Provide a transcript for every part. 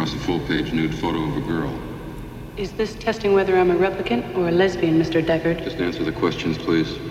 across a full-page nude photo of a girl. Is this testing whether I'm a replicant or a lesbian, Mr. Deckard? Just answer the questions, please.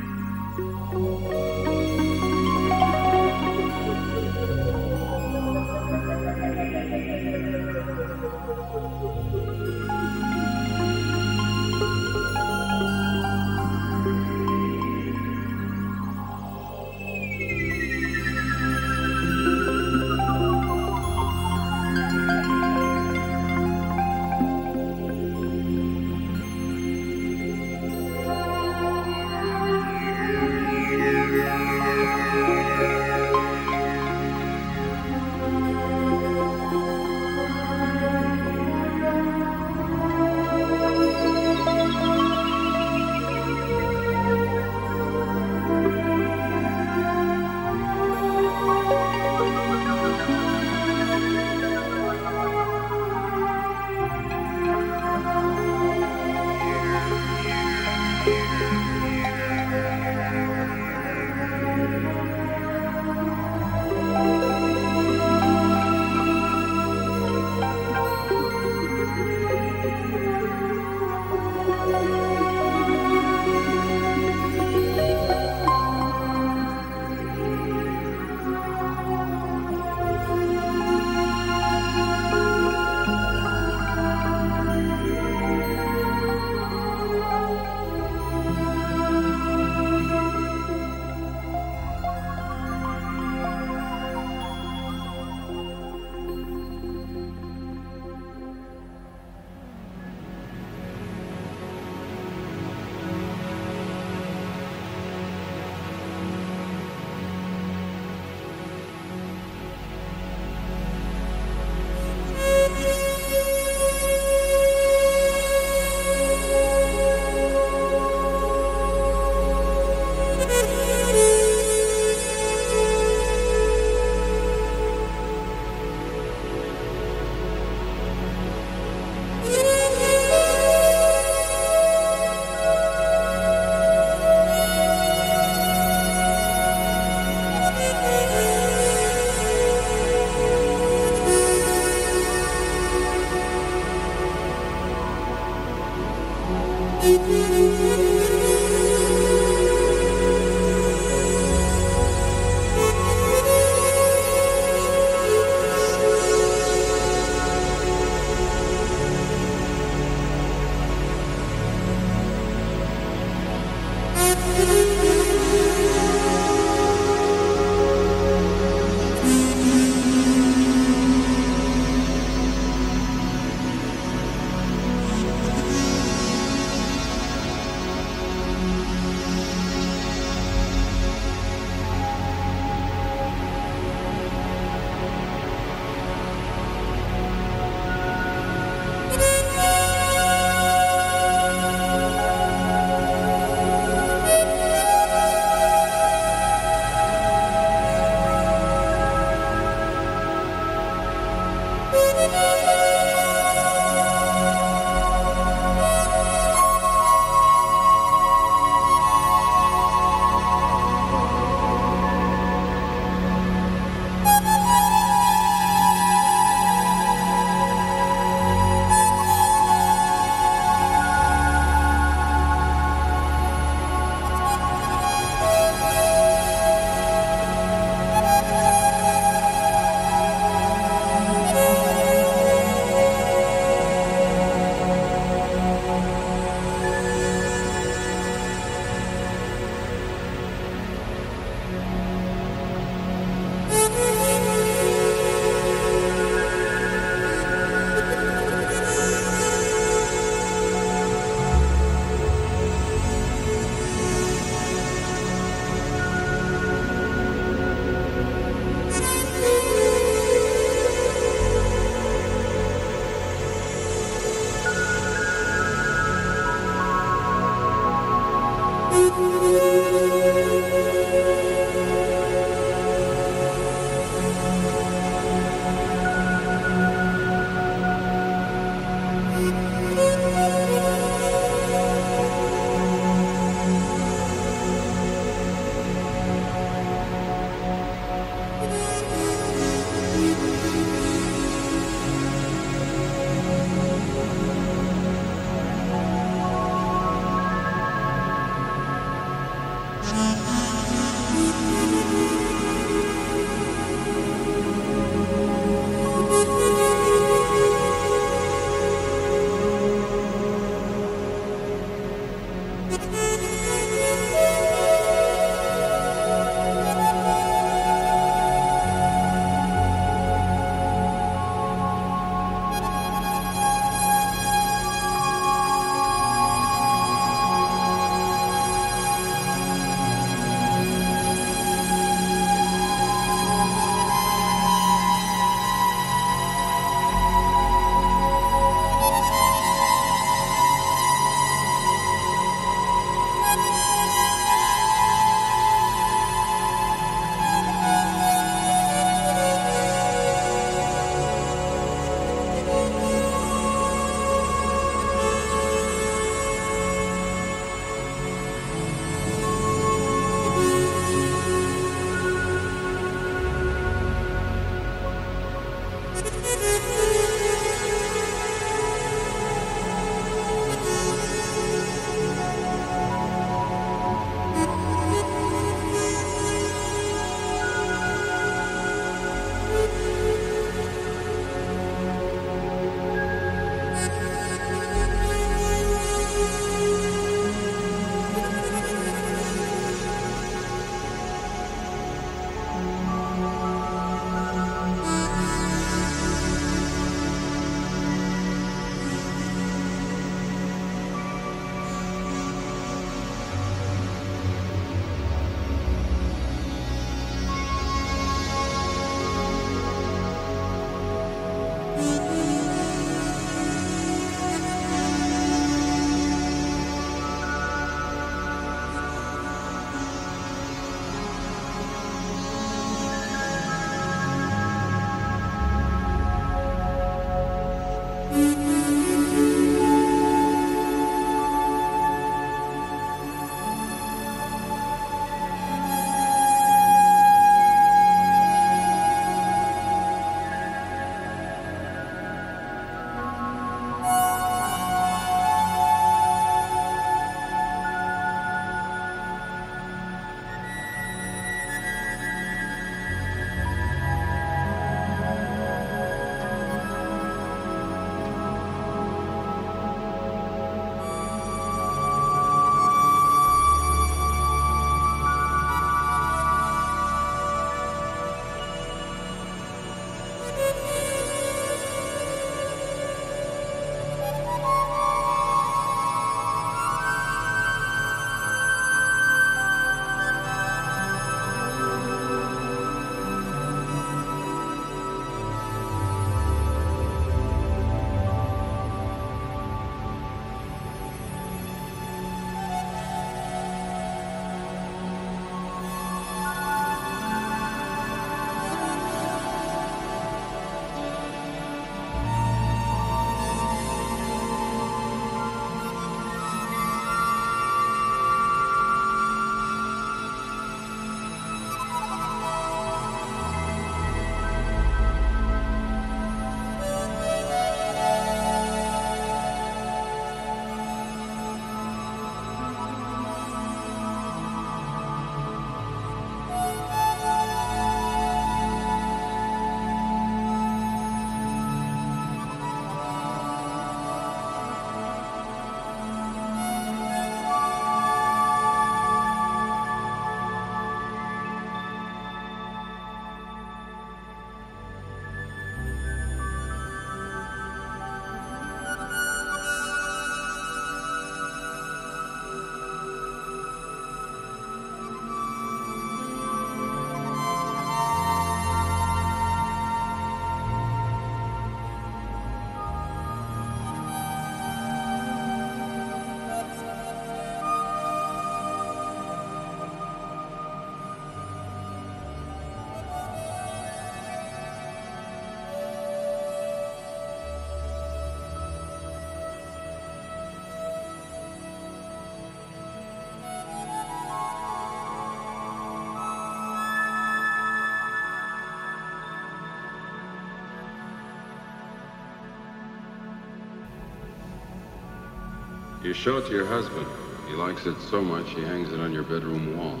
You show it to your husband. He likes it so much he hangs it on your bedroom wall.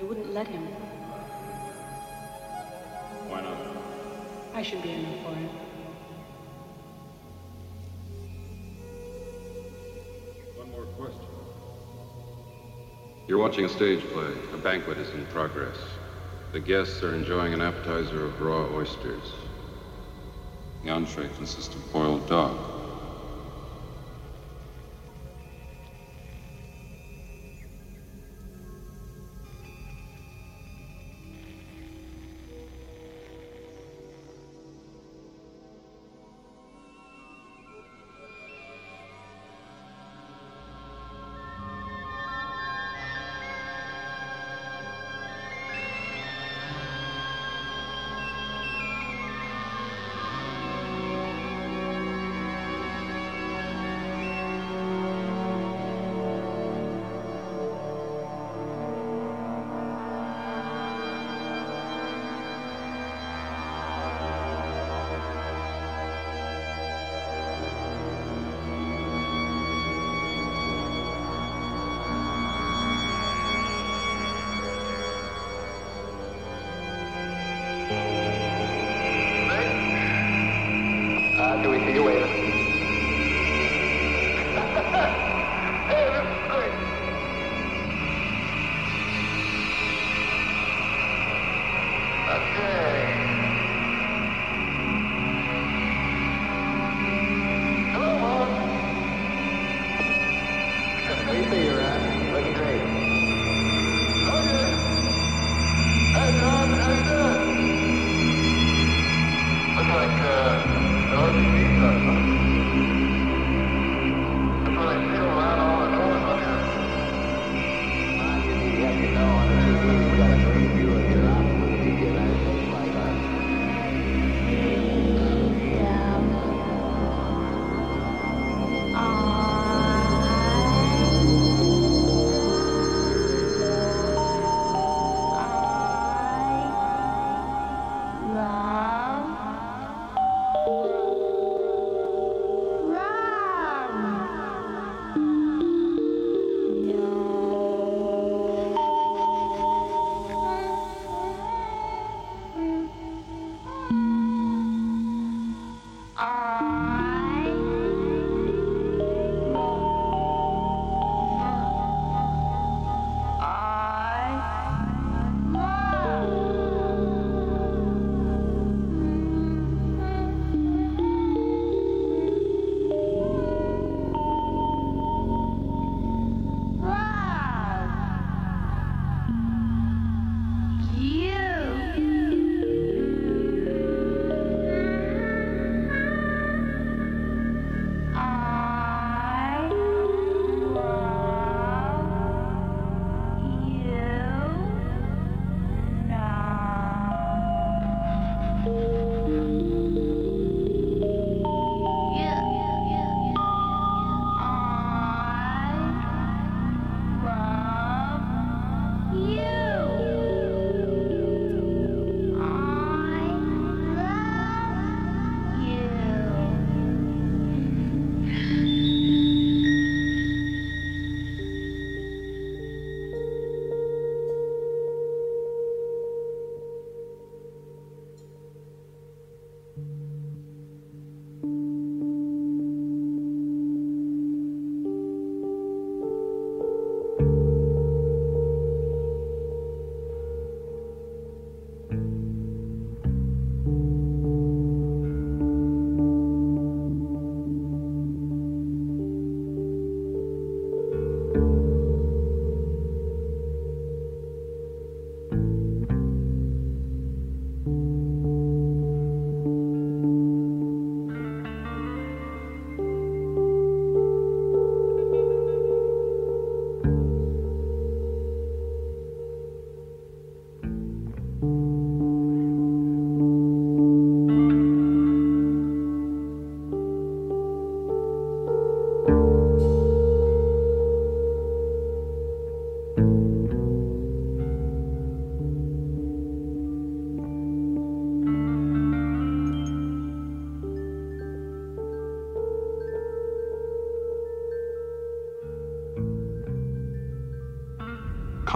I wouldn't let him. Why not? I should be enough for him. One more question. You're watching a stage play. A banquet is in progress. The guests are enjoying an appetizer of raw oysters. The entree consists of boiled dog.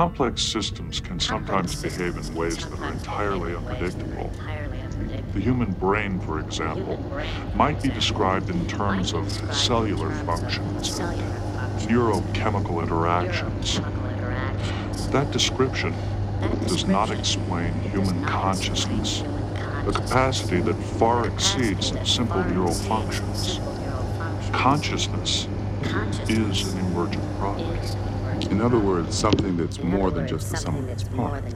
Complex systems can sometimes behave in ways that are entirely unpredictable. The human brain, for example, might be described in terms of cellular functions and neurochemical interactions. That description does not explain human consciousness, a capacity that far exceeds simple neural functions. Consciousness is an emergent property. In other words, something that's more than just the sum of its parts.